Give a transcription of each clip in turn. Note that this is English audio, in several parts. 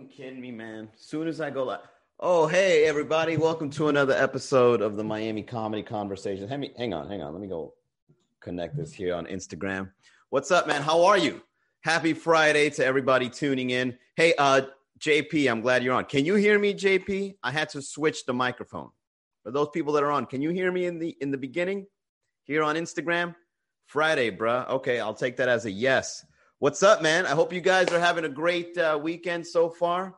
fucking kidding me, man? Soon as I go live. Oh, hey, everybody. Welcome to another episode of the Miami Comedy Conversation. Hang, me, hang on, hang on. Let me go connect this here on Instagram. What's up, man? How are you? Happy Friday to everybody tuning in. Hey, uh, JP, I'm glad you're on. Can you hear me, JP? I had to switch the microphone. For those people that are on, can you hear me in the in the beginning here on Instagram? Friday, bruh. Okay, I'll take that as a yes. What's up, man? I hope you guys are having a great uh, weekend so far.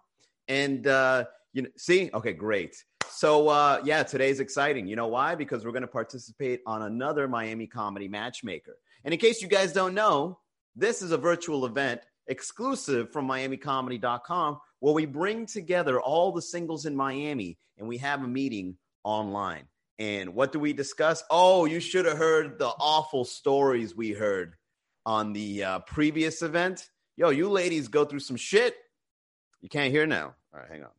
And uh, you know, see, okay, great. So uh, yeah, today's exciting. You know why? Because we're going to participate on another Miami Comedy Matchmaker. And in case you guys don't know, this is a virtual event exclusive from MiamiComedy.com where we bring together all the singles in Miami and we have a meeting online. And what do we discuss? Oh, you should have heard the awful stories we heard on the uh, previous event. Yo, you ladies go through some shit. You can't hear now. All right, hang on.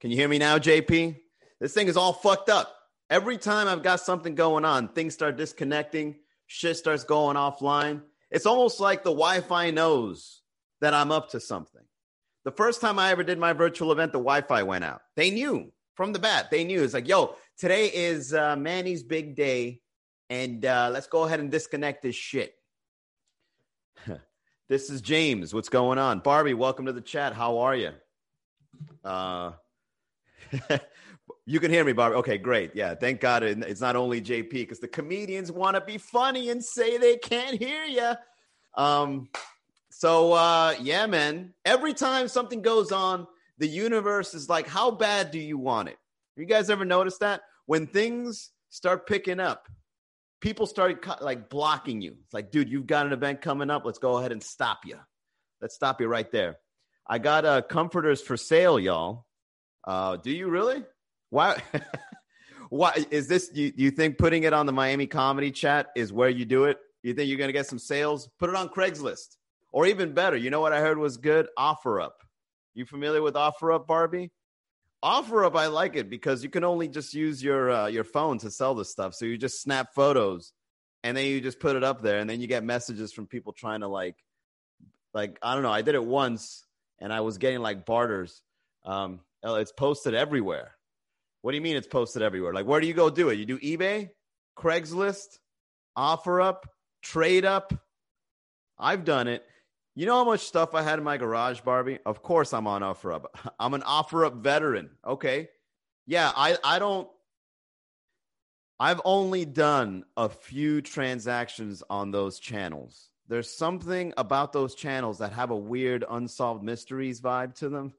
Can you hear me now, JP? This thing is all fucked up. Every time I've got something going on, things start disconnecting, shit starts going offline. It's almost like the Wi Fi knows that I'm up to something. The first time I ever did my virtual event, the Wi Fi went out. They knew from the bat. They knew it's like, yo, today is uh, Manny's big day and uh, let's go ahead and disconnect this shit. this is James. What's going on? Barbie, welcome to the chat. How are you? Uh, you can hear me, Barbie. Okay, great. Yeah, thank God it's not only JP because the comedians want to be funny and say they can't hear you. Um, so uh, yeah, man. Every time something goes on, the universe is like, "How bad do you want it?" You guys ever notice that when things start picking up, people started like blocking you. It's like, dude, you've got an event coming up. Let's go ahead and stop you. Let's stop you right there. I got uh, comforters for sale, y'all. Uh, do you really? Why? Why is this? You, you think putting it on the Miami Comedy Chat is where you do it? You think you're to get some sales? Put it on Craigslist, or even better. You know what I heard was good? OfferUp. You familiar with OfferUp, Barbie? OfferUp, I like it because you can only just use your uh, your phone to sell this stuff. So you just snap photos, and then you just put it up there, and then you get messages from people trying to like, like I don't know. I did it once, and I was getting like barters. Um, it's posted everywhere. What do you mean it's posted everywhere? Like, where do you go do it? You do eBay, Craigslist, OfferUp, TradeUp. I've done it. You know how much stuff I had in my garage, Barbie? Of course I'm on OfferUp. I'm an OfferUp veteran. Okay. Yeah, I, I don't I've only done a few transactions on those channels. There's something about those channels that have a weird unsolved mysteries vibe to them.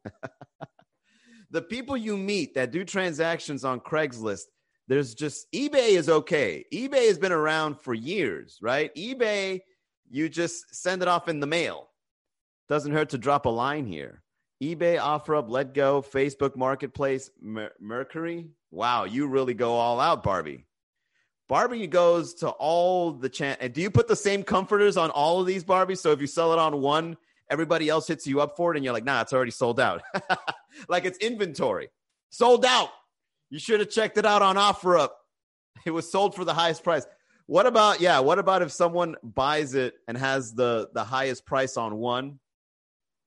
the people you meet that do transactions on Craigslist, there's just eBay is okay. eBay has been around for years, right? eBay, you just send it off in the mail. Doesn't hurt to drop a line here. eBay, OfferUp, Letgo, Facebook Marketplace, Mer- Mercari. Wow, you really go all out, Barbie. Barbie goes to all the chan. And do you put the same comforters on all of these Barbies? So if you sell it on one, everybody else hits you up for it, and you're like, nah, it's already sold out. like it's inventory, sold out. You should have checked it out on OfferUp. It was sold for the highest price. What about yeah? What about if someone buys it and has the the highest price on one,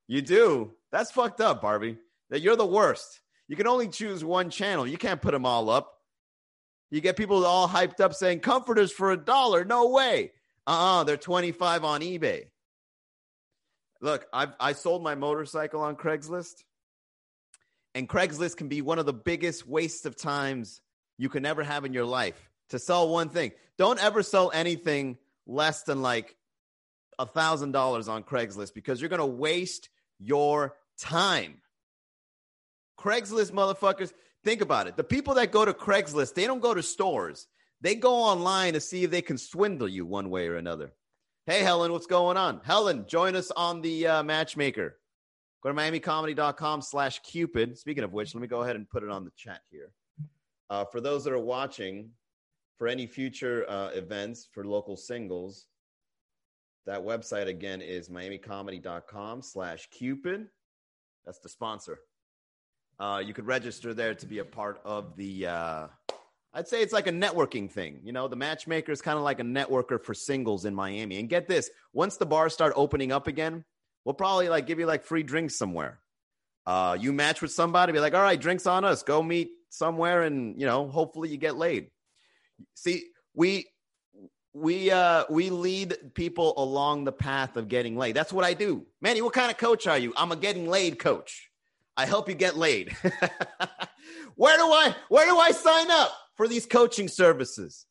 you do. That's fucked up, Barbie. That you're the worst. You can only choose one channel. You can't put them all up. You get people all hyped up saying comforters for a dollar. No way. Uh-uh, they're 25 on eBay. Look, I've, I sold my motorcycle on Craigslist. And Craigslist can be one of the biggest wastes of times you can ever have in your life to sell one thing. Don't ever sell anything less than like a thousand dollars on Craigslist because you're gonna waste your time. Craigslist motherfuckers, think about it. The people that go to Craigslist, they don't go to stores. They go online to see if they can swindle you one way or another. Hey, Helen, what's going on? Helen, join us on the uh, matchmaker. Go to miamicomedy.com slash Cupid. Speaking of which, let me go ahead and put it on the chat here. Uh, for those that are watching, for any future uh, events for local singles, that website again is miamicomedy.com slash Cupid. That's the sponsor. Uh, you could register there to be a part of the, uh, I'd say it's like a networking thing. You know, the matchmaker is kind of like a networker for singles in Miami. And get this once the bars start opening up again, We'll probably like give you like free drinks somewhere. Uh, you match with somebody, be like, all right, drinks on us. Go meet somewhere, and you know, hopefully you get laid. See, we we uh we lead people along the path of getting laid. That's what I do. Manny, what kind of coach are you? I'm a getting laid coach. I help you get laid. where do I where do I sign up for these coaching services?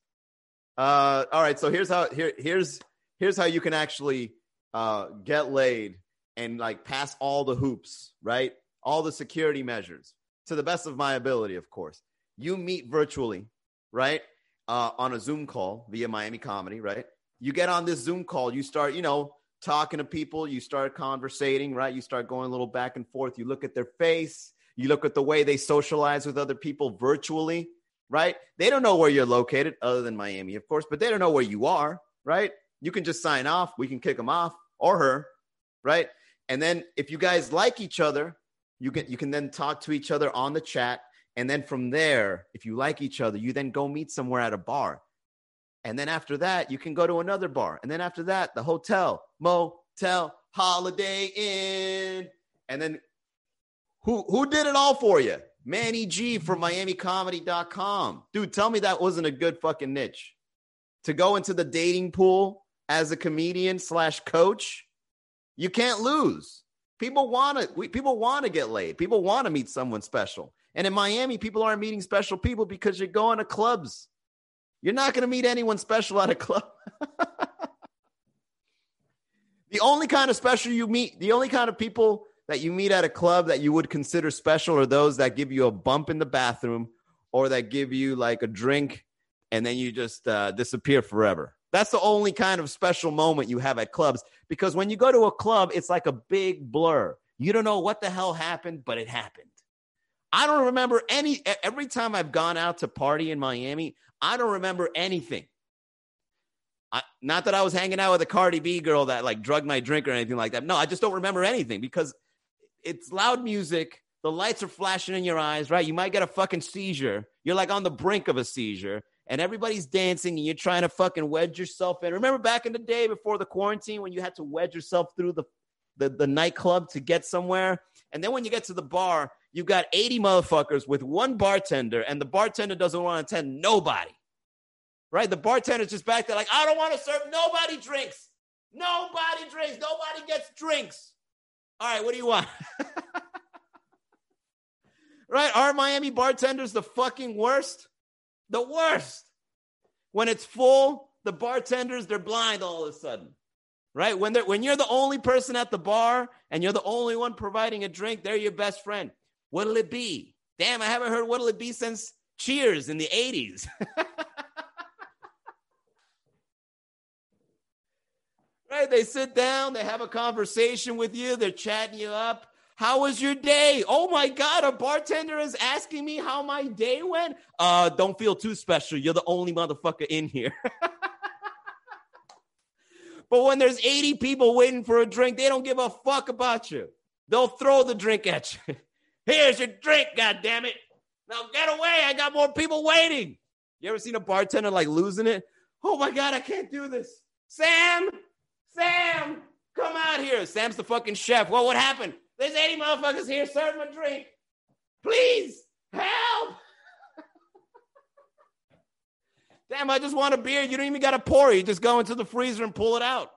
Uh all right, so here's how here here's here's how you can actually uh get laid and like pass all the hoops, right? all the security measures to the best of my ability, of course. You meet virtually, right? Uh, on a Zoom call via Miami Comedy, right? You get on this Zoom call, you start, you know, talking to people, you start conversating, right? You start going a little back and forth. You look at their face, you look at the way they socialize with other people virtually, right? They don't know where you're located, other than Miami, of course, but they don't know where you are, right? You can just sign off. We can kick them off or her, right? And then if you guys like each other, you can you can then talk to each other on the chat and then from there if you like each other you then go meet somewhere at a bar. And then after that you can go to another bar. And then after that the hotel motel holiday inn. And then who who did it all for you? Manny g from mm-hmm. miamicomedy.com dude tell me that wasn't a good fucking niche. To go into the dating pool as a comedian slash coach you can't lose. People want to people want to get laid. People want to meet someone special. And in Miami, people aren't meeting special people because you're going to clubs. You're not going to meet anyone special at a club. the only kind of special you meet, the only kind of people that you meet at a club that you would consider special are those that give you a bump in the bathroom or that give you like a drink and then you just uh, disappear forever. That's the only kind of special moment you have at clubs because when you go to a club, it's like a big blur. You don't know what the hell happened, but it happened. I don't remember any, every time I've gone out to party in Miami, I don't remember anything. I, not that I was hanging out with a Cardi B girl that like drugged my drink or anything like that. No, I just don't remember anything because it's loud music. The lights are flashing in your eyes, right? You might get a fucking seizure. You're like on the brink of a seizure and everybody's dancing and you're trying to fucking wedge yourself in. Remember back in the day before the quarantine when you had to wedge yourself through the, the, the nightclub to get somewhere? And then when you get to the bar, you got 80 motherfuckers with one bartender, and the bartender doesn't want to attend nobody. Right? The bartender's just back there like, I don't want to serve nobody drinks. Nobody drinks. Nobody gets drinks. All right, what do you want? right? Are Miami bartenders the fucking worst? The worst. When it's full, the bartenders, they're blind all of a sudden. Right? When they're when you're the only person at the bar and you're the only one providing a drink, they're your best friend. What'll it be? Damn, I haven't heard what'll it be since Cheers in the 80s. right? They sit down, they have a conversation with you, they're chatting you up. How was your day? Oh my God, a bartender is asking me how my day went. Uh, don't feel too special. You're the only motherfucker in here. but when there's 80 people waiting for a drink, they don't give a fuck about you. They'll throw the drink at you. Here's your drink, God damn it! Now get away. I got more people waiting. You ever seen a bartender like losing it? Oh my God, I can't do this. Sam, Sam, come out here. Sam's the fucking chef. Well, what happened? There's 80 motherfuckers here. Them a drink. Please help. Damn, I just want a beer. You don't even got to pour it. You just go into the freezer and pull it out.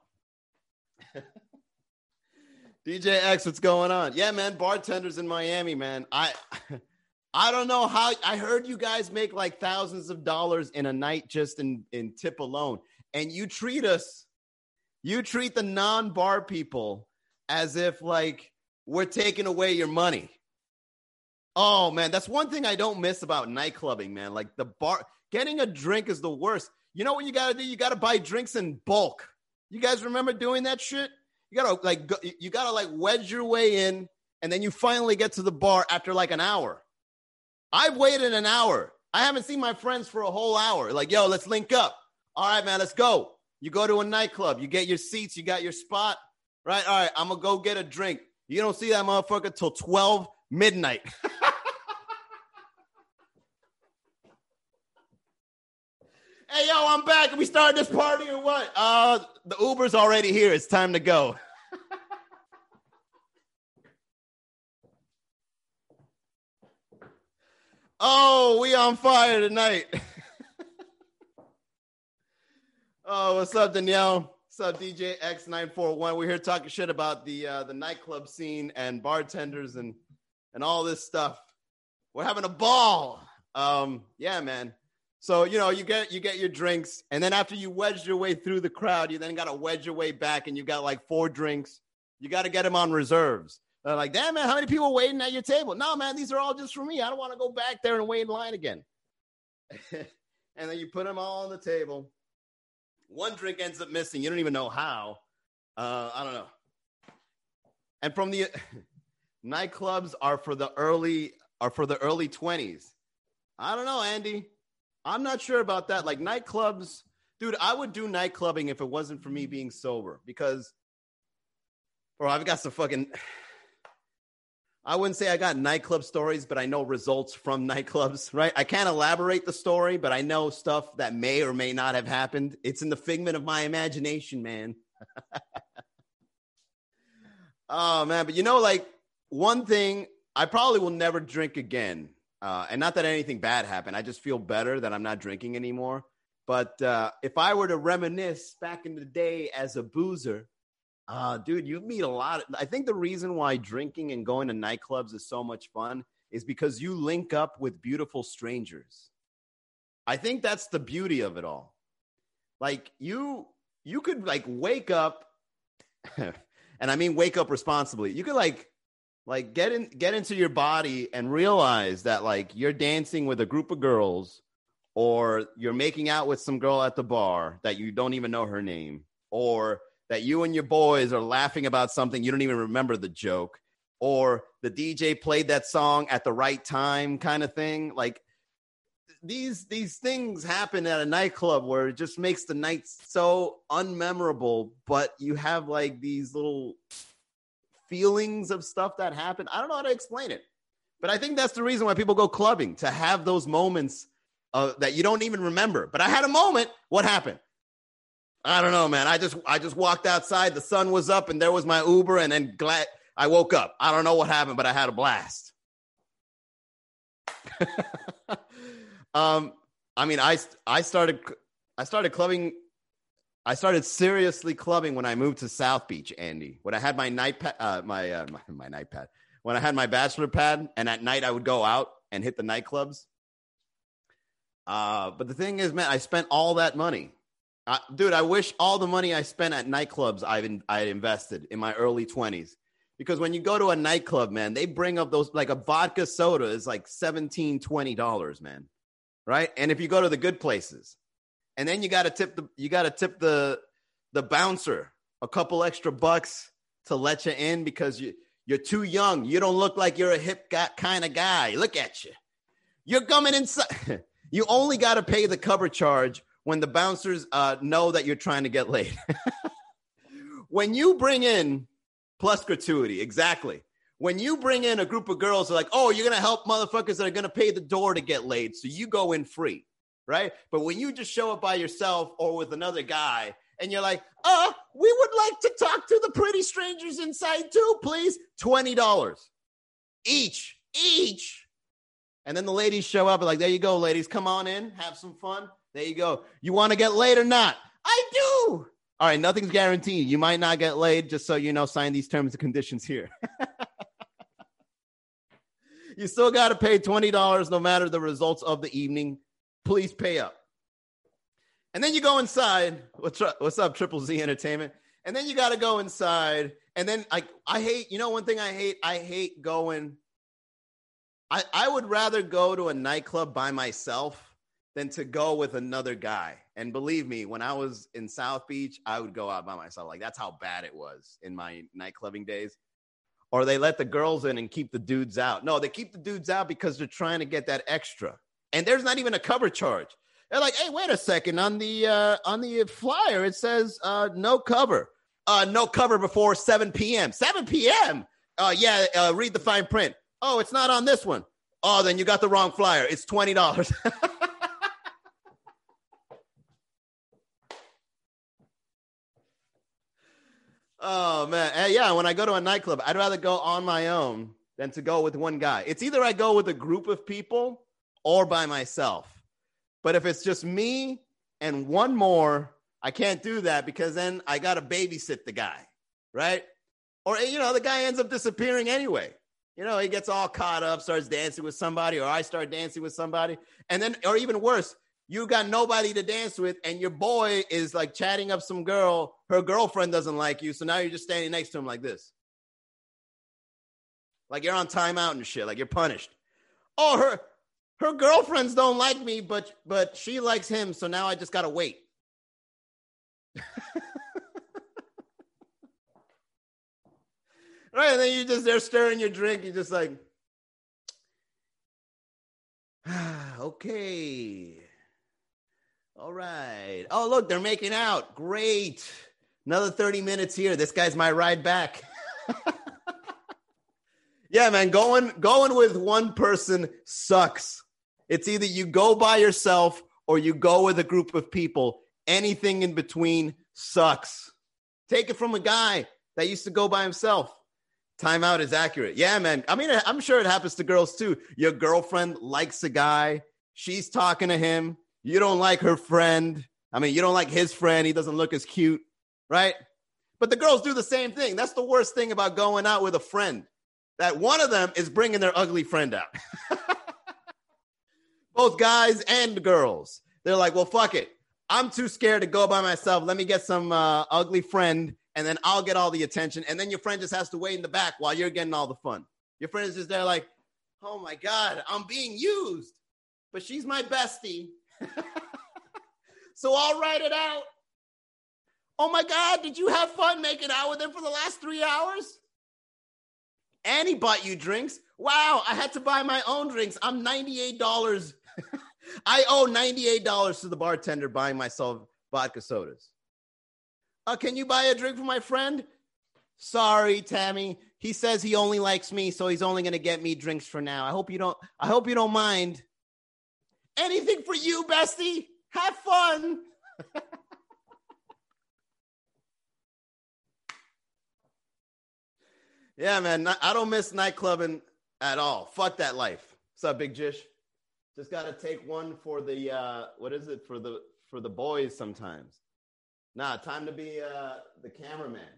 DJ X, what's going on? Yeah, man, bartenders in Miami, man. I I don't know how I heard you guys make like thousands of dollars in a night just in in tip alone. And you treat us you treat the non-bar people as if like we're taking away your money. Oh man, that's one thing I don't miss about nightclubbing, man. Like the bar, getting a drink is the worst. You know what you got to do? You got to buy drinks in bulk. You guys remember doing that shit? You got to like go, you got to like wedge your way in and then you finally get to the bar after like an hour. I've waited an hour. I haven't seen my friends for a whole hour. Like, yo, let's link up. All right, man, let's go. You go to a nightclub, you get your seats, you got your spot. Right? All right, I'm to go get a drink. You don't see that motherfucker till 12 midnight. Hey yo, I'm back. We start this party or what? Uh the Uber's already here. It's time to go. oh, we on fire tonight. oh, what's up, Danielle? What's up, DJ X941? We're here talking shit about the uh, the nightclub scene and bartenders and and all this stuff. We're having a ball. Um, yeah, man. So you know, you get you get your drinks, and then after you wedge your way through the crowd, you then got to wedge your way back, and you got like four drinks. You got to get them on reserves. They're like, damn man, how many people waiting at your table? No, man, these are all just for me. I don't want to go back there and wait in line again. and then you put them all on the table. One drink ends up missing. You don't even know how. Uh, I don't know. And from the nightclubs are for the early are for the early 20s. I don't know, Andy. I'm not sure about that. Like nightclubs, dude, I would do nightclubbing if it wasn't for me being sober because bro, I've got some fucking I wouldn't say I got nightclub stories, but I know results from nightclubs, right? I can't elaborate the story, but I know stuff that may or may not have happened. It's in the figment of my imagination, man. oh, man. But you know, like one thing, I probably will never drink again. Uh, and not that anything bad happened. I just feel better that I'm not drinking anymore. But uh, if I were to reminisce back in the day as a boozer, uh, dude, you meet a lot. Of, I think the reason why drinking and going to nightclubs is so much fun is because you link up with beautiful strangers. I think that's the beauty of it all. Like you, you could like wake up, and I mean wake up responsibly. You could like, like get in, get into your body and realize that like you're dancing with a group of girls, or you're making out with some girl at the bar that you don't even know her name, or that you and your boys are laughing about something you don't even remember the joke or the DJ played that song at the right time kind of thing. Like these these things happen at a nightclub where it just makes the night so unmemorable but you have like these little feelings of stuff that happened. i don't know how to explain it but i think that's the reason why people go clubbing to have those moments uh, that you don't even remember but i had a moment what happened I don't know, man. I just I just walked outside. The sun was up, and there was my Uber, and then glad I woke up. I don't know what happened, but I had a blast. um, I mean, I I started I started clubbing. I started seriously clubbing when I moved to South Beach, Andy. When I had my night pad, uh, my, uh, my my night pad. When I had my bachelor pad, and at night I would go out and hit the nightclubs. Uh, but the thing is, man, I spent all that money dude, I wish all the money I spent at nightclubs I've in, I had invested in my early 20s. Because when you go to a nightclub, man, they bring up those like a vodka soda is like 17 $20, man. Right? And if you go to the good places, and then you got to tip the you got to tip the the bouncer a couple extra bucks to let you in because you you're too young. You don't look like you're a hip kind of guy. Look at you. You're coming inside. you only got to pay the cover charge when the bouncers uh, know that you're trying to get laid. when you bring in plus gratuity, exactly. When you bring in a group of girls, are like, oh, you're gonna help motherfuckers that are gonna pay the door to get laid, so you go in free, right? But when you just show up by yourself or with another guy, and you're like, uh, we would like to talk to the pretty strangers inside too, please. $20 each, each. And then the ladies show up and like, there you go, ladies, come on in, have some fun. There you go. You want to get laid or not? I do. All right, nothing's guaranteed. You might not get laid, just so you know, sign these terms and conditions here. you still got to pay $20 no matter the results of the evening. Please pay up. And then you go inside. What's up, what's up Triple Z Entertainment? And then you got to go inside. And then I, I hate, you know, one thing I hate, I hate going. I, I would rather go to a nightclub by myself than to go with another guy. And believe me, when I was in South Beach, I would go out by myself. Like that's how bad it was in my night clubbing days. Or they let the girls in and keep the dudes out. No, they keep the dudes out because they're trying to get that extra. And there's not even a cover charge. They're like, "Hey, wait a second. On the uh, on the flyer, it says uh, no cover. Uh, no cover before 7 p.m. 7 p.m. Uh, yeah, uh, read the fine print. Oh, it's not on this one. Oh, then you got the wrong flyer. It's twenty dollars. Oh man, yeah. When I go to a nightclub, I'd rather go on my own than to go with one guy. It's either I go with a group of people or by myself. But if it's just me and one more, I can't do that because then I got to babysit the guy, right? Or, you know, the guy ends up disappearing anyway. You know, he gets all caught up, starts dancing with somebody, or I start dancing with somebody. And then, or even worse, you got nobody to dance with, and your boy is like chatting up some girl. Her girlfriend doesn't like you. So now you're just standing next to him like this. Like you're on timeout and shit. Like you're punished. Oh, her her girlfriends don't like me, but but she likes him, so now I just gotta wait. right, and then you just they're stirring your drink, you're just like, okay. All right. Oh, look, they're making out. Great. Another 30 minutes here. This guy's my ride back. yeah, man, going going with one person sucks. It's either you go by yourself or you go with a group of people. Anything in between sucks. Take it from a guy that used to go by himself. Timeout is accurate. Yeah, man. I mean, I'm sure it happens to girls too. Your girlfriend likes a guy, she's talking to him. You don't like her friend. I mean, you don't like his friend. He doesn't look as cute, right? But the girls do the same thing. That's the worst thing about going out with a friend. That one of them is bringing their ugly friend out. both guys and girls. They're like, well, fuck it. I'm too scared to go by myself. Let me get some uh, ugly friend, and then I'll get all the attention. And then your friend just has to wait in the back while you're getting all the fun. Your friend is just there, like, oh my God, I'm being used, but she's my bestie. so I'll write it out. Oh my God, did you have fun making out with him for the last three hours? And he bought you drinks. Wow, I had to buy my own drinks. I'm $98 I owe $98 to the bartender buying myself vodka sodas. Uh, can you buy a drink for my friend? Sorry, Tammy. He says he only likes me, so he's only to get me drinks for now. I hope you don't I hope you don't mind. Anything for you, bestie. Have fun. yeah, man. I don't miss nightclubbing at all. Fuck that life. What's up, Big Jish? Just got to take one for the uh, what is it for the for the boys sometimes. Nah, time to be uh, the cameraman.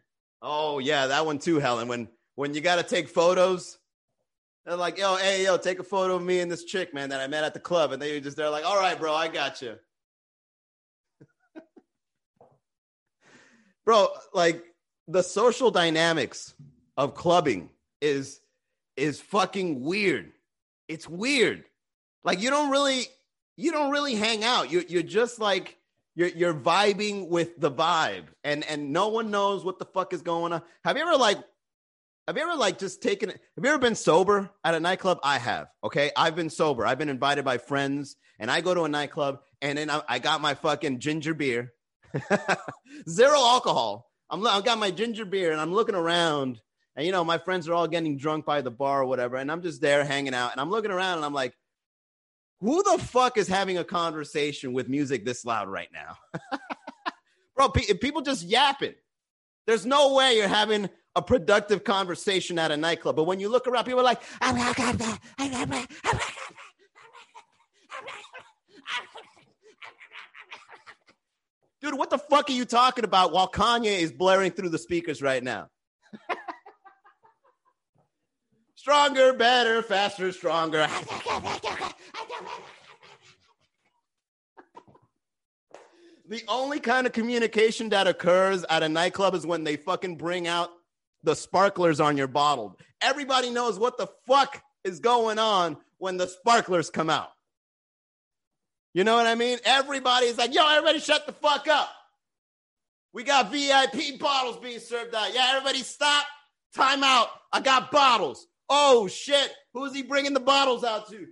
Oh yeah, that one too, Helen. When when you got to take photos, they're like, yo, hey, yo, take a photo of me and this chick, man, that I met at the club, and they just they're like, all right, bro, I got you. bro, like the social dynamics of clubbing is is fucking weird. It's weird. Like you don't really you don't really hang out. You you're just like you're you're vibing with the vibe and and no one knows what the fuck is going on. Have you ever like have you ever like just taken have you ever been sober at a nightclub? I have. Okay. I've been sober. I've been invited by friends and I go to a nightclub and then I, I got my fucking ginger beer. Zero alcohol. I'm I got my ginger beer and I'm looking around and you know my friends are all getting drunk by the bar or whatever and I'm just there hanging out and I'm looking around and I'm like who the fuck is having a conversation with music this loud right now? Bro, pe- people just yapping. There's no way you're having a productive conversation at a nightclub. But when you look around, people are like, oh oh oh dude, what the fuck are you talking about while Kanye is blaring through the speakers right now? stronger, better, faster, stronger. the only kind of communication that occurs at a nightclub is when they fucking bring out the sparklers on your bottle. Everybody knows what the fuck is going on when the sparklers come out. You know what I mean? Everybody's like, yo, everybody shut the fuck up. We got VIP bottles being served out. Yeah, everybody stop. Time out. I got bottles. Oh shit! Who's he bringing the bottles out to?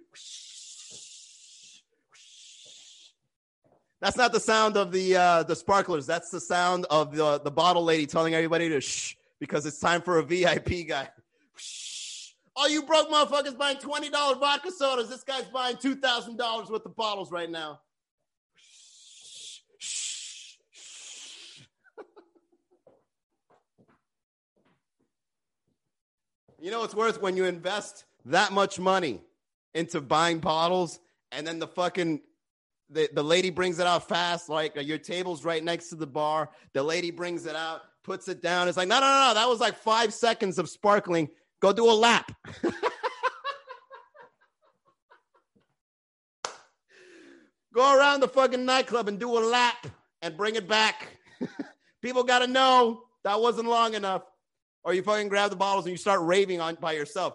That's not the sound of the uh, the sparklers. That's the sound of the the bottle lady telling everybody to shh because it's time for a VIP guy. Shh. All you broke motherfuckers buying twenty dollar vodka sodas. This guy's buying two thousand dollars worth of bottles right now. You know, it's worth when you invest that much money into buying bottles and then the fucking the, the lady brings it out fast, like your table's right next to the bar. The lady brings it out, puts it down. It's like, no, no, no, no. That was like five seconds of sparkling. Go do a lap. Go around the fucking nightclub and do a lap and bring it back. People got to know that wasn't long enough. Or you fucking grab the bottles and you start raving on by yourself.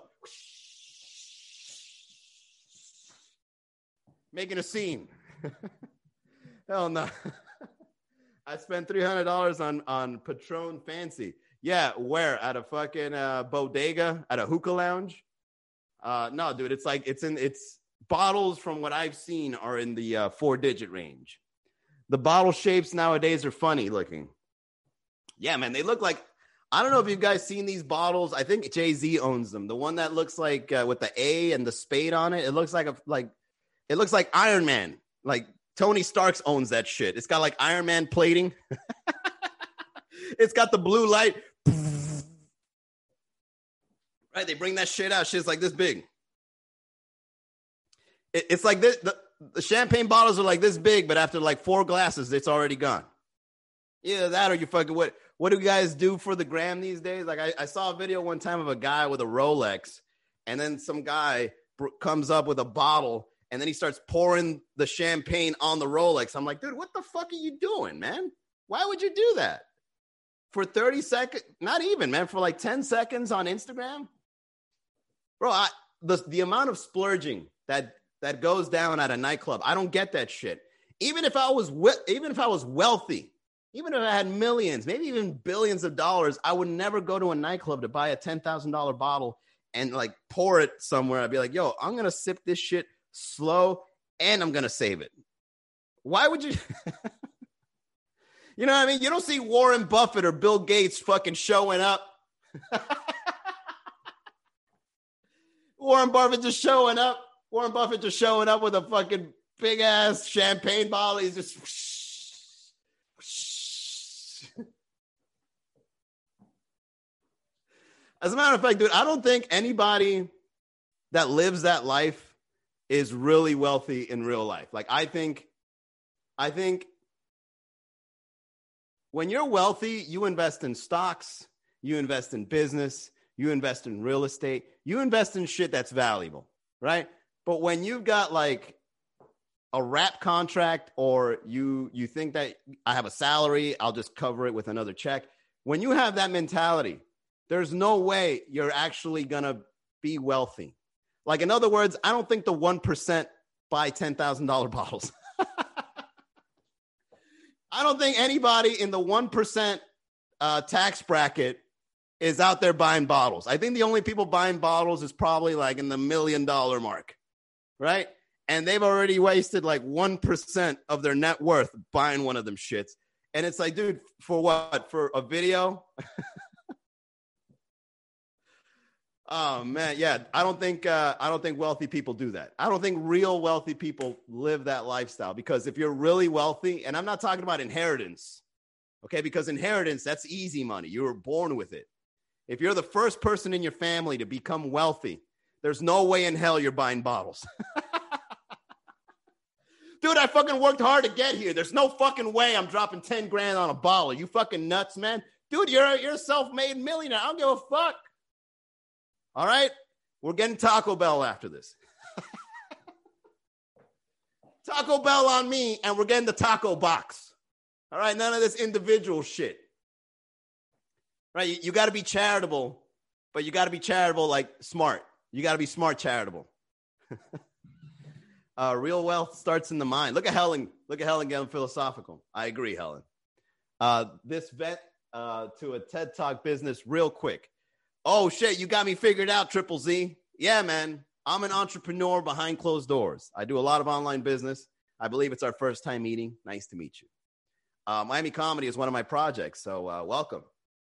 Making a scene. Hell no. I spent three hundred dollars on on Patron Fancy. Yeah, where at a fucking uh, bodega at a hookah lounge? Uh, no, dude, it's like it's in it's bottles from what I've seen are in the uh, four digit range. The bottle shapes nowadays are funny looking. Yeah, man, they look like I don't know if you guys seen these bottles. I think Jay Z owns them. The one that looks like uh, with the A and the spade on it. It looks like a like it looks like Iron Man. Like Tony Starks owns that shit. It's got like Iron Man plating. it's got the blue light. right, they bring that shit out. Shit's like this big it, it's like this. The, the champagne bottles are like this big, but after like four glasses, it's already gone. Either that or you fucking what? What do you guys do for the gram these days? Like I, I saw a video one time of a guy with a Rolex, and then some guy comes up with a bottle, and then he starts pouring the champagne on the Rolex. I'm like, dude, what the fuck are you doing, man? Why would you do that? For 30 seconds, not even, man, for like 10 seconds on Instagram? Bro, I, the, the amount of splurging that that goes down at a nightclub. I don't get that shit. Even if I was we- even if I was wealthy, even if I had millions, maybe even billions of dollars, I would never go to a nightclub to buy a ten thousand dollar bottle and like pour it somewhere. I'd be like, yo, I'm gonna sip this shit slow and I'm gonna save it. Why would you? you know what I mean? You don't see Warren Buffett or Bill Gates fucking showing up. Warren Buffett just showing up Warren Buffett just showing up with a fucking big ass champagne bottle. He's just. As a matter of fact, dude, I don't think anybody that lives that life is really wealthy in real life. Like, I think, I think when you're wealthy, you invest in stocks, you invest in business, you invest in real estate, you invest in shit that's valuable, right? But when you've got like a rap contract or you you think that I have a salary, I'll just cover it with another check. When you have that mentality, there's no way you're actually going to be wealthy. Like in other words, I don't think the 1% buy $10,000 bottles. I don't think anybody in the 1% uh, tax bracket is out there buying bottles. I think the only people buying bottles is probably like in the million dollar mark right? And they've already wasted like 1% of their net worth buying one of them shits. And it's like, dude, for what? For a video? oh man, yeah. I don't think uh, I don't think wealthy people do that. I don't think real wealthy people live that lifestyle because if you're really wealthy, and I'm not talking about inheritance, okay? Because inheritance, that's easy money. You were born with it. If you're the first person in your family to become wealthy, there's no way in hell you're buying bottles. Dude, I fucking worked hard to get here. There's no fucking way I'm dropping 10 grand on a bottle. You fucking nuts, man. Dude, you're you're a self-made millionaire. I don't give a fuck. All right? We're getting Taco Bell after this. taco Bell on me, and we're getting the taco box. All right? None of this individual shit. Right? You, you got to be charitable, but you got to be charitable like smart. You got to be smart, charitable. uh, real wealth starts in the mind. Look at Helen. Look at Helen getting philosophical. I agree, Helen. Uh, this vet uh, to a TED Talk business real quick. Oh shit, you got me figured out, Triple Z. Yeah, man. I'm an entrepreneur behind closed doors. I do a lot of online business. I believe it's our first time meeting. Nice to meet you. Uh, Miami Comedy is one of my projects, so uh, welcome.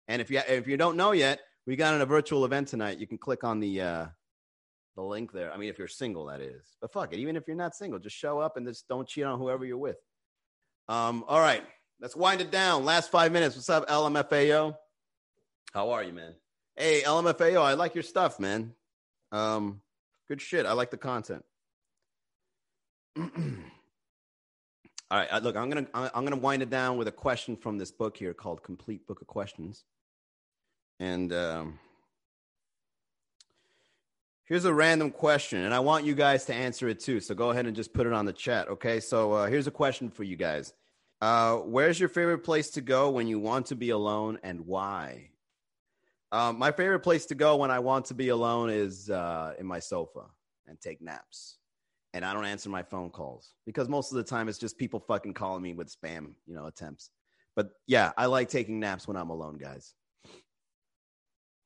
And if you if you don't know yet, we got in a virtual event tonight. You can click on the uh, the link there. I mean, if you're single, that is. But fuck it. Even if you're not single, just show up and just don't cheat on whoever you're with. Um, all right. Let's wind it down. Last five minutes. What's up, LMFAO? How are you, man? Hey, LMFAO, I like your stuff, man. Um, good shit. I like the content. All right, uh, look, I'm gonna I'm gonna wind it down with a question from this book here called "Complete Book of Questions," and um, here's a random question, and I want you guys to answer it too. So go ahead and just put it on the chat, okay? So uh, here's a question for you guys: uh, Where's your favorite place to go when you want to be alone, and why? Um, my favorite place to go when I want to be alone is uh, in my sofa and take naps and I don't answer my phone calls because most of the time it's just people fucking calling me with spam, you know, attempts. But yeah, I like taking naps when I'm alone, guys.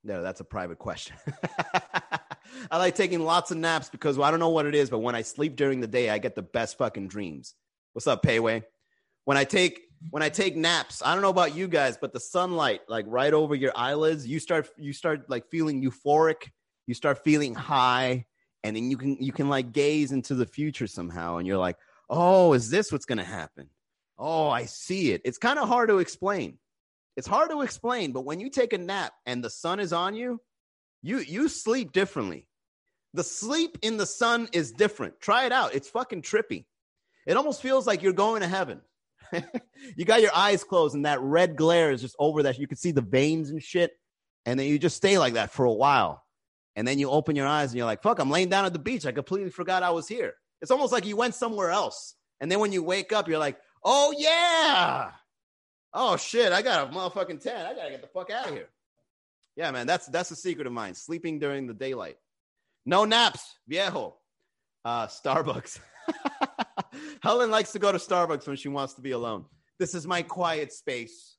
No, that's a private question. I like taking lots of naps because well, I don't know what it is, but when I sleep during the day, I get the best fucking dreams. What's up, Payway? When I take when I take naps, I don't know about you guys, but the sunlight like right over your eyelids, you start you start like feeling euphoric, you start feeling high, and then you can you can like gaze into the future somehow and you're like oh is this what's going to happen? Oh i see it. It's kind of hard to explain. It's hard to explain but when you take a nap and the sun is on you you you sleep differently. The sleep in the sun is different. Try it out. It's fucking trippy. It almost feels like you're going to heaven you got your eyes closed and that red glare is just over that you can see the veins and shit and then you just stay like that for a while and then you open your eyes and you're like, fuck, I'm laying down at the beach. I completely forgot I was here. It's almost like you went somewhere else. And then when you wake up, you're like, oh, yeah. Oh, shit, I got a motherfucking 10. I got to get the fuck out of here. Yeah, man, that's that's a secret of mine. Sleeping during the daylight. No naps, viejo. Uh, Starbucks. Helen likes to go to Starbucks when she wants to be alone. This is my quiet space.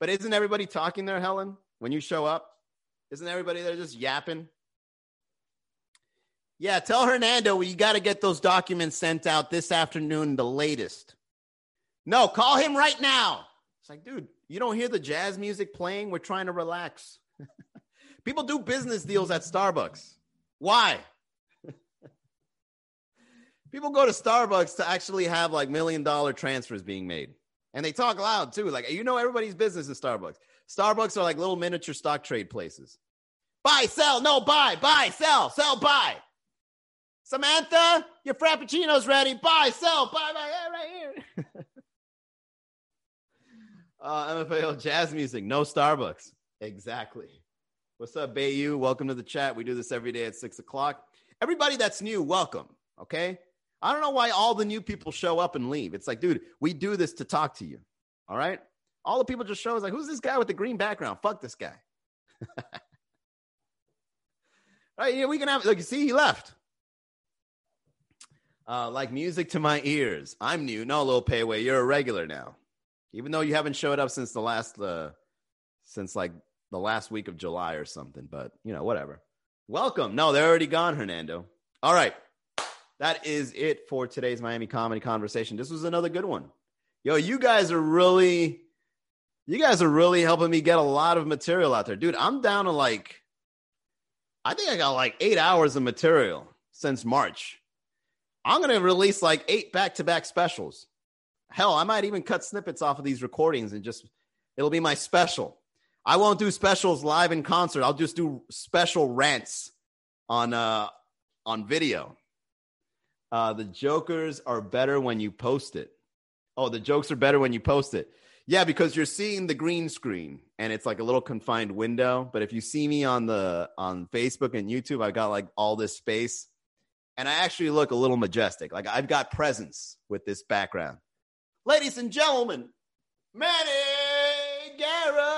But isn't everybody talking there, Helen, when you show up? Isn't everybody there just yapping? Yeah, tell Hernando you got to get those documents sent out this afternoon, the latest. No, call him right now. It's like, dude, you don't hear the jazz music playing? We're trying to relax. People do business deals at Starbucks. Why? People go to Starbucks to actually have like million dollar transfers being made. And they talk loud too. Like, you know, everybody's business is Starbucks. Starbucks are like little miniature stock trade places. Buy, sell, no, buy, buy, sell, sell, buy. Samantha, your frappuccino's ready. Buy, sell, buy, buy, right here. uh, MFAO jazz music, no Starbucks. Exactly. What's up, Bayou? Welcome to the chat. We do this every day at six o'clock. Everybody that's new, welcome. Okay. I don't know why all the new people show up and leave. It's like, dude, we do this to talk to you. All right. All the people just show us like, who's this guy with the green background? Fuck this guy. right? Yeah, we can have. Look, you see, he left. Uh, like music to my ears. I'm new. No, little payway. You're a regular now, even though you haven't showed up since the last, uh, since like the last week of July or something. But you know, whatever. Welcome. No, they're already gone, Hernando. All right. That is it for today's Miami comedy conversation. This was another good one. Yo, you guys are really you guys are really helping me get a lot of material out there. Dude, I'm down to like, I think I got like eight hours of material since March. I'm to release like eight back to back specials. Hell, I might even cut snippets off of these recordings and just, it'll be my special. I won't do specials live in concert. I'll just do special rants on, uh, on video. Uh, the jokers are better when you post it. Oh, the jokes are better when you post it. Yeah, because you're seeing the green screen and it's like a little confined window. But if you see me on the on Facebook and YouTube, I got like all this space. And I actually look a little majestic. Like I've got presence with this background. Ladies and gentlemen, Manny Garavito.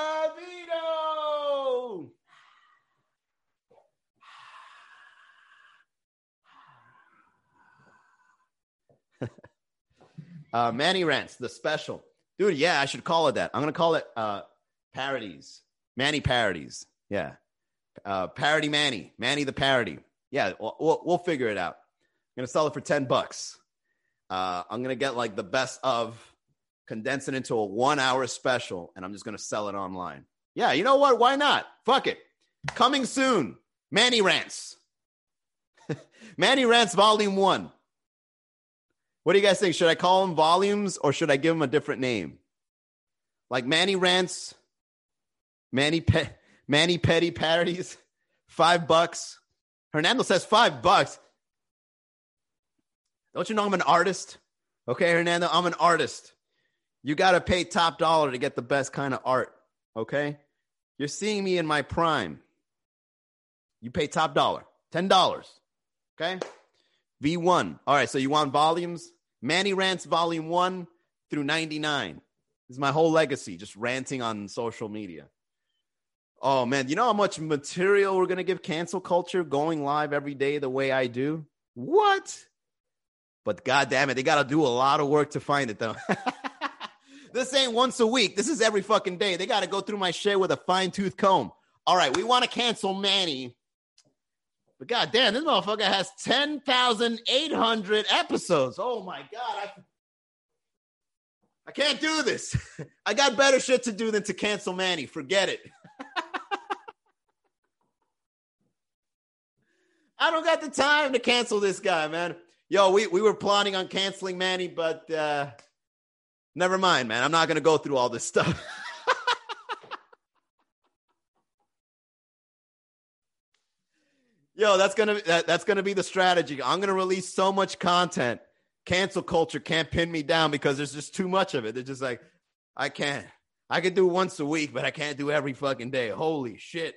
Uh, Manny Rants, the special. Dude, yeah, I should call it that. I'm gonna call it uh parodies. Manny parodies. Yeah. Uh parody Manny. Manny the parody. Yeah, we'll, we'll, we'll figure it out. I'm gonna sell it for 10 bucks. Uh I'm gonna get like the best of condense it into a one hour special, and I'm just gonna sell it online. Yeah, you know what? Why not? Fuck it. Coming soon. Manny Rants. Manny Rants Volume One. What do you guys think? Should I call them volumes or should I give them a different name? Like Manny Rants, Manny Pe- Manny Petty parodies, five bucks. Hernando says five bucks. Don't you know I'm an artist? Okay, Hernando, I'm an artist. You got to pay top dollar to get the best kind of art. Okay, you're seeing me in my prime. You pay top dollar, ten dollars. Okay, V1. All right, so you want volumes? Manny Rants Volume 1 through 99. This is my whole legacy, just ranting on social media. Oh man, you know how much material we're gonna give cancel culture going live every day the way I do? What? But god damn it, they gotta do a lot of work to find it though. this ain't once a week. This is every fucking day. They gotta go through my shit with a fine tooth comb. All right, we want to cancel Manny. But god damn, this motherfucker has 10,800 episodes. Oh my god, I I can't do this. I got better shit to do than to cancel Manny. Forget it. I don't got the time to cancel this guy, man. Yo, we, we were planning on canceling Manny, but uh, never mind, man. I'm not going to go through all this stuff. Yo, that's gonna that, that's gonna be the strategy. I'm gonna release so much content cancel culture can't pin me down because there's just too much of it. They're just like, I can't. I could do once a week, but I can't do every fucking day. Holy shit.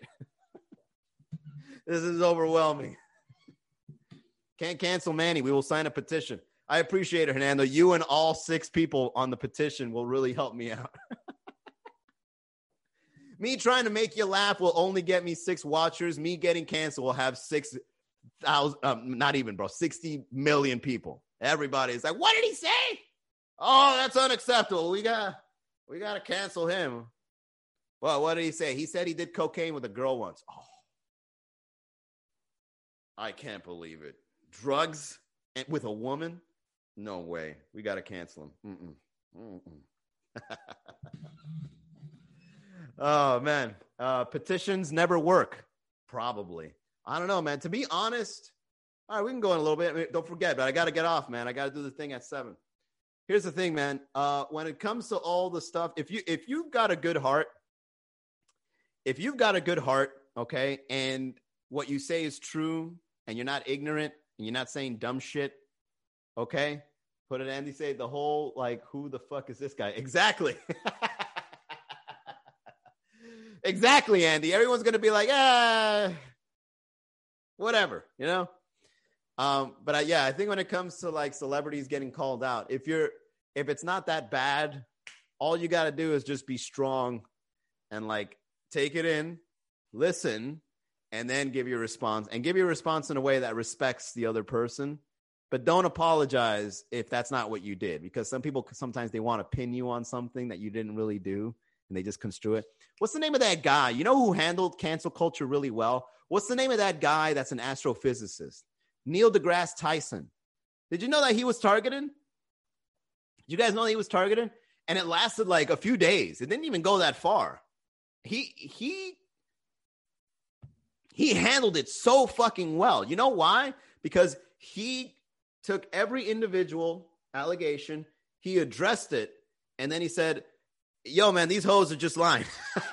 this is overwhelming. Can't cancel Manny. We will sign a petition. I appreciate it, Hernando. You and all six people on the petition will really help me out. me trying to make you laugh will only get me six watchers. Me getting canceled will have six thousand, um, not even, bro, 60 million people. Everybody's like, what did he say? Oh, that's unacceptable. We got we gotta cancel him. Well, what did he say? He said he did cocaine with a girl once. Oh. I can't believe it. Drugs and with a woman? No way. We gotta cancel him. Mm-mm. Mm-mm. oh man. Uh, petitions never work. Probably. I don't know, man. To be honest, all right, we can go in a little bit. Don't forget, but I got to get off, man. I got to do the thing at seven. Here's the thing, man. Uh, when it comes to all the stuff, if you if you've got a good heart, if you've got a good heart, okay, and what you say is true, and you're not ignorant, and you're not saying dumb shit, okay. Put it, Andy. Say the whole like, who the fuck is this guy? Exactly. Exactly, Andy. Everyone's gonna be like, ah, whatever, you know. Um, but I, yeah, I think when it comes to like celebrities getting called out, if you're if it's not that bad, all you got to do is just be strong and like take it in, listen, and then give your response and give your response in a way that respects the other person. But don't apologize if that's not what you did, because some people sometimes they want to pin you on something that you didn't really do and they just construe it. What's the name of that guy? You know who handled cancel culture really well? What's the name of that guy that's an astrophysicist? Neil deGrasse Tyson. Did you know that he was targeted? Did you guys know that he was targeted? And it lasted like a few days. It didn't even go that far. He he he handled it so fucking well. You know why? Because he took every individual allegation, he addressed it, and then he said, Yo, man, these hoes are just lying.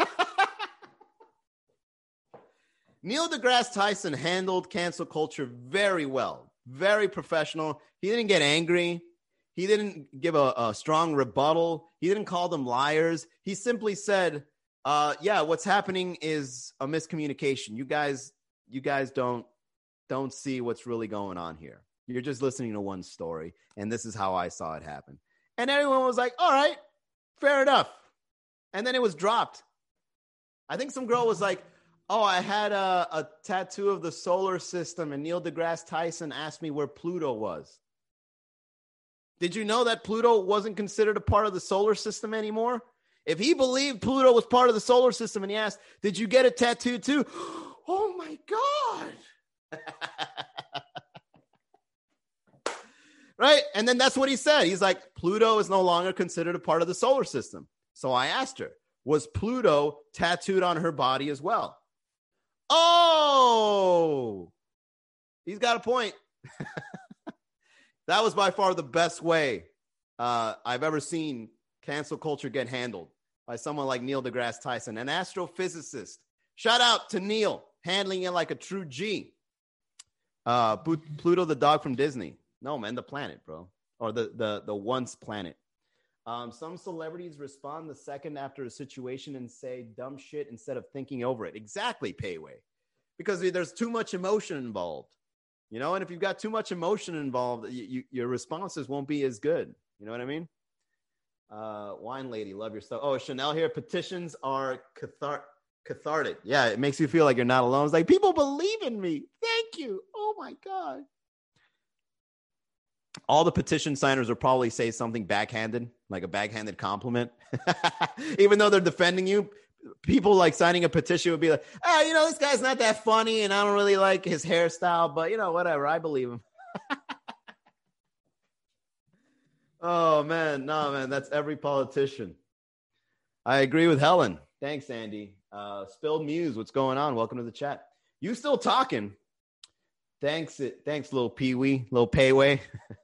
Neil deGrasse Tyson handled cancel culture very well, very professional. He didn't get angry. He didn't give a, a strong rebuttal. He didn't call them liars. He simply said, uh, "Yeah, what's happening is a miscommunication. You guys, you guys don't don't see what's really going on here. You're just listening to one story, and this is how I saw it happen." And everyone was like, "All right, fair enough." And then it was dropped. I think some girl was like, Oh, I had a, a tattoo of the solar system, and Neil deGrasse Tyson asked me where Pluto was. Did you know that Pluto wasn't considered a part of the solar system anymore? If he believed Pluto was part of the solar system and he asked, Did you get a tattoo too? Oh my God. right? And then that's what he said. He's like, Pluto is no longer considered a part of the solar system. So I asked her, Was Pluto tattooed on her body as well? Oh, he's got a point. that was by far the best way uh, I've ever seen cancel culture get handled by someone like Neil deGrasse Tyson, an astrophysicist. Shout out to Neil, handling it like a true G. Uh, Pluto the dog from Disney. No, man, the planet, bro, or the the the once planet. Um, some celebrities respond the second after a situation and say dumb shit instead of thinking over it. Exactly, Payway, because there's too much emotion involved. You know, and if you've got too much emotion involved, you, you, your responses won't be as good. You know what I mean? Uh, wine lady, love your stuff. Oh, Chanel here. Petitions are cathar- cathartic. Yeah, it makes you feel like you're not alone. It's like people believe in me. Thank you. Oh my god. All the petition signers will probably say something backhanded, like a backhanded compliment, even though they're defending you. People like signing a petition would be like, "Ah, oh, you know, this guy's not that funny, and I don't really like his hairstyle, but you know, whatever. I believe him." oh man, no man, that's every politician. I agree with Helen. Thanks, Andy. Uh, Spilled Muse, what's going on? Welcome to the chat. You still talking? Thanks, it. thanks, little Pee Wee, little Payway.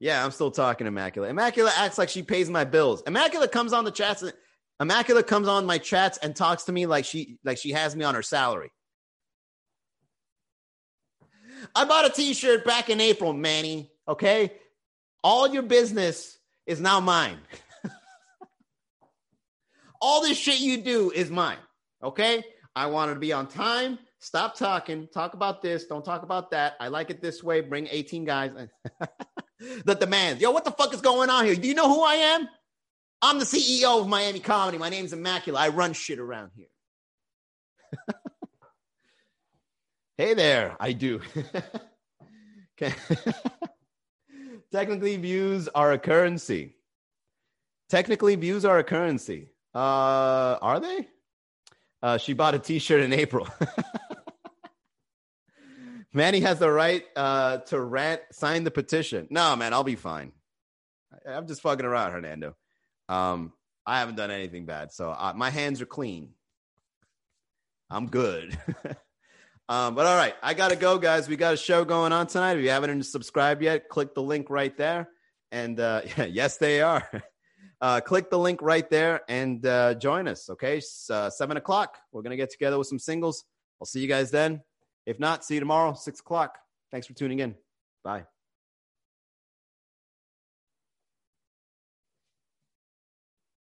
yeah, I'm still talking Immaculate. Immaculate acts like she pays my bills. Immaculate comes on the chats. Immaculate comes on my chats and talks to me like she like she has me on her salary. I bought a T-shirt back in April, Manny. Okay, all your business is now mine. all this shit you do is mine. Okay. I wanted to be on time. Stop talking. Talk about this. Don't talk about that. I like it this way. Bring 18 guys. the demands. Yo, what the fuck is going on here? Do you know who I am? I'm the CEO of Miami Comedy. My name's Immaculate. I run shit around here. hey there. I do. Technically, views are a currency. Technically, views are a currency. Uh, are they? Uh, she bought a T-shirt in April. Manny has the right uh, to rant. Sign the petition. No, man, I'll be fine. I'm just fucking around, Hernando. Um, I haven't done anything bad, so uh, my hands are clean. I'm good. um, but all right, I gotta go, guys. We got a show going on tonight. If you haven't subscribed yet, click the link right there. And uh, yes, they are uh, click the link right there and uh, join us. Okay, uh, seven o'clock. We're gonna get together with some singles. I'll see you guys then. If not, see you tomorrow, six o'clock. Thanks for tuning in. Bye.